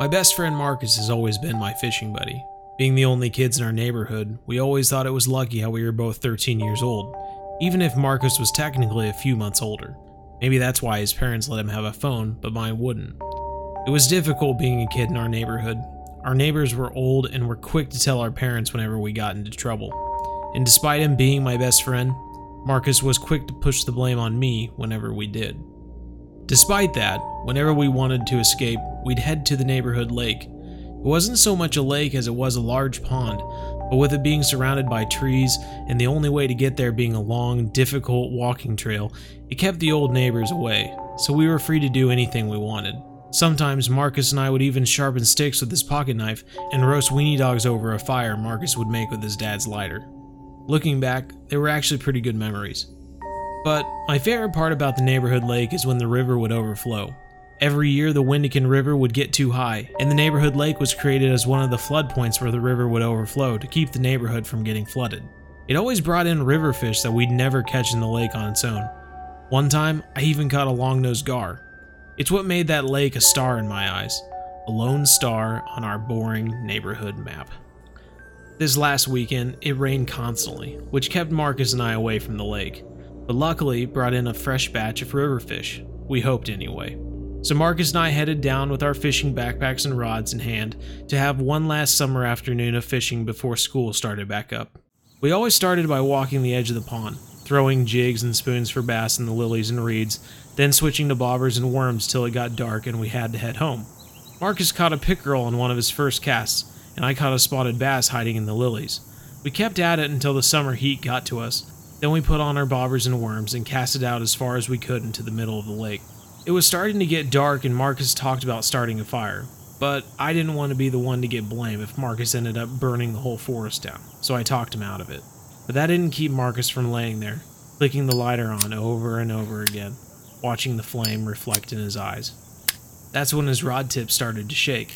My best friend Marcus has always been my fishing buddy. Being the only kids in our neighborhood, we always thought it was lucky how we were both 13 years old, even if Marcus was technically a few months older. Maybe that's why his parents let him have a phone, but mine wouldn't. It was difficult being a kid in our neighborhood. Our neighbors were old and were quick to tell our parents whenever we got into trouble. And despite him being my best friend, Marcus was quick to push the blame on me whenever we did. Despite that, whenever we wanted to escape, we'd head to the neighborhood lake. It wasn't so much a lake as it was a large pond, but with it being surrounded by trees and the only way to get there being a long, difficult walking trail, it kept the old neighbors away, so we were free to do anything we wanted. Sometimes Marcus and I would even sharpen sticks with his pocket knife and roast weenie dogs over a fire Marcus would make with his dad's lighter. Looking back, they were actually pretty good memories. But my favorite part about the neighborhood lake is when the river would overflow. Every year, the Windican River would get too high, and the neighborhood lake was created as one of the flood points where the river would overflow to keep the neighborhood from getting flooded. It always brought in river fish that we'd never catch in the lake on its own. One time, I even caught a long-nosed gar. It's what made that lake a star in my eyes, a lone star on our boring neighborhood map. This last weekend, it rained constantly, which kept Marcus and I away from the lake but luckily brought in a fresh batch of river fish. We hoped anyway. So Marcus and I headed down with our fishing backpacks and rods in hand to have one last summer afternoon of fishing before school started back up. We always started by walking the edge of the pond, throwing jigs and spoons for bass in the lilies and reeds, then switching to bobbers and worms till it got dark and we had to head home. Marcus caught a pickerel on one of his first casts, and I caught a spotted bass hiding in the lilies. We kept at it until the summer heat got to us, then we put on our bobbers and worms and cast it out as far as we could into the middle of the lake. It was starting to get dark and Marcus talked about starting a fire, but I didn't want to be the one to get blamed if Marcus ended up burning the whole forest down, so I talked him out of it. But that didn't keep Marcus from laying there, flicking the lighter on over and over again, watching the flame reflect in his eyes. That's when his rod tip started to shake.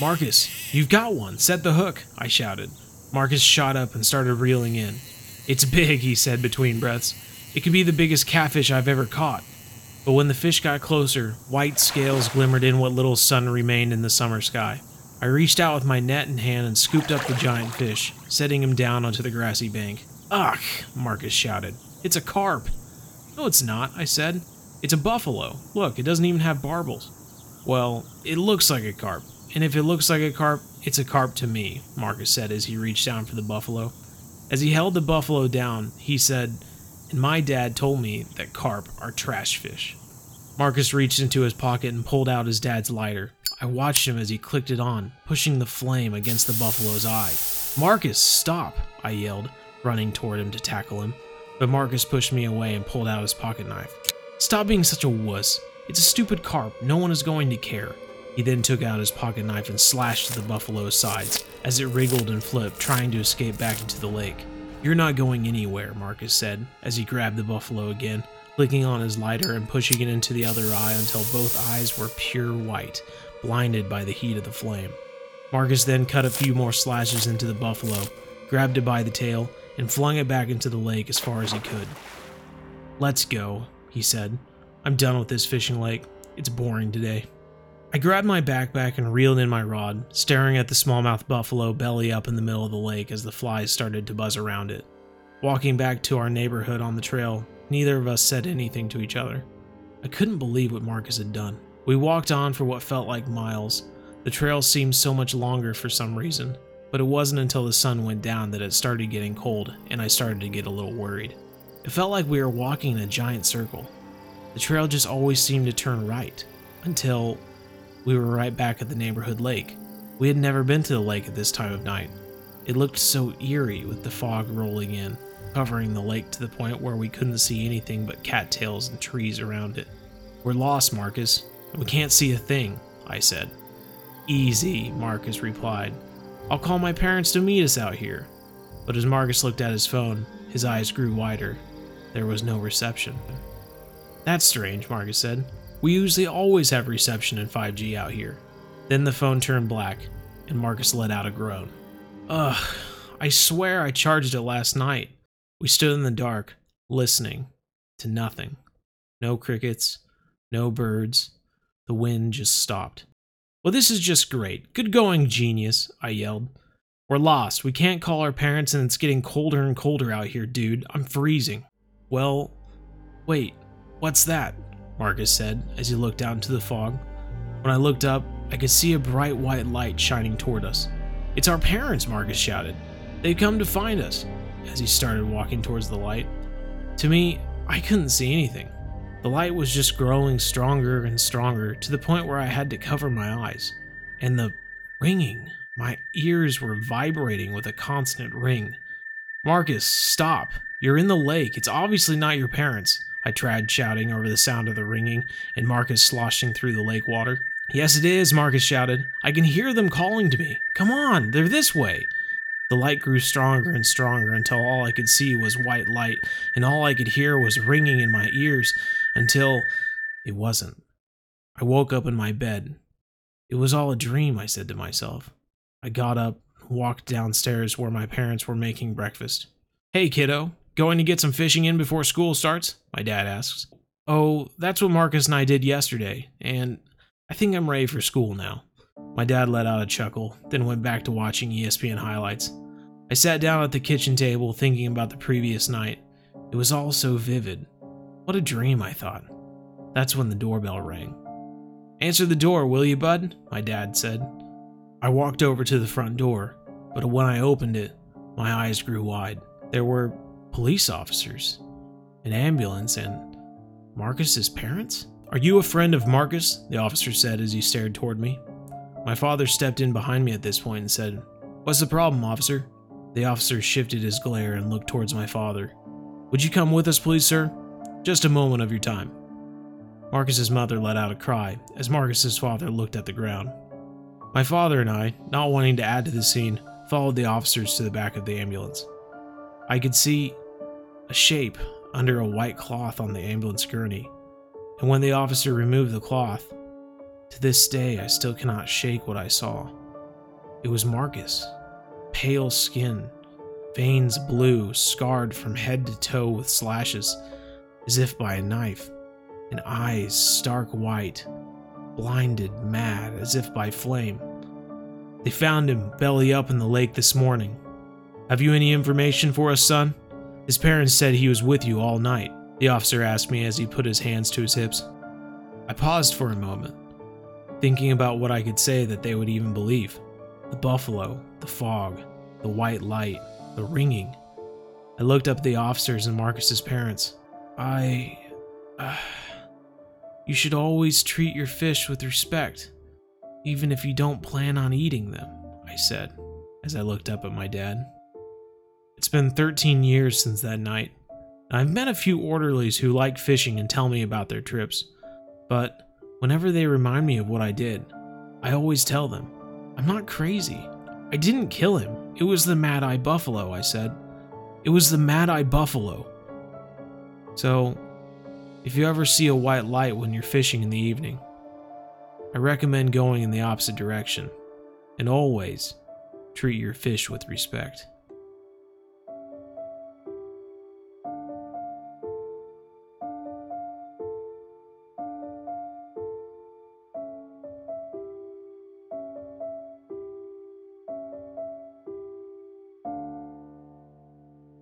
Marcus, you've got one! Set the hook! I shouted. Marcus shot up and started reeling in. It's big, he said between breaths. It could be the biggest catfish I've ever caught. But when the fish got closer, white scales glimmered in what little sun remained in the summer sky. I reached out with my net in hand and scooped up the giant fish, setting him down onto the grassy bank. Ugh, Marcus shouted. It's a carp. No, it's not, I said. It's a buffalo. Look, it doesn't even have barbels. Well, it looks like a carp. And if it looks like a carp, it's a carp to me, Marcus said as he reached down for the buffalo. As he held the buffalo down, he said, And my dad told me that carp are trash fish. Marcus reached into his pocket and pulled out his dad's lighter. I watched him as he clicked it on, pushing the flame against the buffalo's eye. Marcus, stop! I yelled, running toward him to tackle him. But Marcus pushed me away and pulled out his pocket knife. Stop being such a wuss. It's a stupid carp. No one is going to care. He then took out his pocket knife and slashed the buffalo's sides as it wriggled and flipped, trying to escape back into the lake. You're not going anywhere, Marcus said as he grabbed the buffalo again, licking on his lighter and pushing it into the other eye until both eyes were pure white, blinded by the heat of the flame. Marcus then cut a few more slashes into the buffalo, grabbed it by the tail, and flung it back into the lake as far as he could. Let's go, he said. I'm done with this fishing lake. It's boring today. I grabbed my backpack and reeled in my rod, staring at the smallmouth buffalo belly up in the middle of the lake as the flies started to buzz around it. Walking back to our neighborhood on the trail, neither of us said anything to each other. I couldn't believe what Marcus had done. We walked on for what felt like miles. The trail seemed so much longer for some reason, but it wasn't until the sun went down that it started getting cold and I started to get a little worried. It felt like we were walking in a giant circle. The trail just always seemed to turn right, until we were right back at the neighborhood lake. We had never been to the lake at this time of night. It looked so eerie with the fog rolling in, covering the lake to the point where we couldn't see anything but cattails and trees around it. We're lost, Marcus. We can't see a thing, I said. Easy, Marcus replied. I'll call my parents to meet us out here. But as Marcus looked at his phone, his eyes grew wider. There was no reception. That's strange, Marcus said. We usually always have reception in 5G out here. Then the phone turned black, and Marcus let out a groan. Ugh, I swear I charged it last night. We stood in the dark, listening to nothing. No crickets, no birds. The wind just stopped. Well, this is just great. Good going, genius, I yelled. We're lost. We can't call our parents, and it's getting colder and colder out here, dude. I'm freezing. Well, wait, what's that? Marcus said as he looked out into the fog. When I looked up, I could see a bright white light shining toward us. It's our parents, Marcus shouted. They've come to find us, as he started walking towards the light. To me, I couldn't see anything. The light was just growing stronger and stronger to the point where I had to cover my eyes. And the ringing, my ears were vibrating with a constant ring. Marcus, stop. You're in the lake. It's obviously not your parents. I tried shouting over the sound of the ringing and Marcus sloshing through the lake water. Yes, it is, Marcus shouted. I can hear them calling to me. Come on, they're this way. The light grew stronger and stronger until all I could see was white light, and all I could hear was ringing in my ears until it wasn't. I woke up in my bed. It was all a dream, I said to myself. I got up, walked downstairs where my parents were making breakfast. Hey, kiddo, going to get some fishing in before school starts? My dad asks. Oh, that's what Marcus and I did yesterday, and I think I'm ready for school now. My dad let out a chuckle, then went back to watching ESPN highlights. I sat down at the kitchen table thinking about the previous night. It was all so vivid. What a dream, I thought. That's when the doorbell rang. Answer the door, will you, bud? My dad said. I walked over to the front door, but when I opened it, my eyes grew wide. There were police officers, an ambulance, and Marcus's parents? Are you a friend of Marcus? The officer said as he stared toward me. My father stepped in behind me at this point and said, What's the problem, officer? The officer shifted his glare and looked towards my father. Would you come with us, please, sir? Just a moment of your time. Marcus's mother let out a cry as Marcus's father looked at the ground. My father and I, not wanting to add to the scene, followed the officers to the back of the ambulance. I could see a shape under a white cloth on the ambulance gurney, and when the officer removed the cloth, to this day I still cannot shake what I saw. It was Marcus pale skin, veins blue, scarred from head to toe with slashes, as if by a knife, and eyes stark white, blinded mad as if by flame. They found him belly up in the lake this morning. Have you any information for us, son? His parents said he was with you all night, the officer asked me as he put his hands to his hips. I paused for a moment, thinking about what I could say that they would even believe. The buffalo, the fog, the white light, the ringing. I looked up at the officers and Marcus's parents. I. Uh, you should always treat your fish with respect, even if you don't plan on eating them, I said as I looked up at my dad. It's been 13 years since that night. I've met a few orderlies who like fishing and tell me about their trips, but whenever they remind me of what I did, I always tell them, I'm not crazy. I didn't kill him. It was the Mad Eye Buffalo, I said. It was the Mad Eye Buffalo. So, if you ever see a white light when you're fishing in the evening, I recommend going in the opposite direction, and always treat your fish with respect.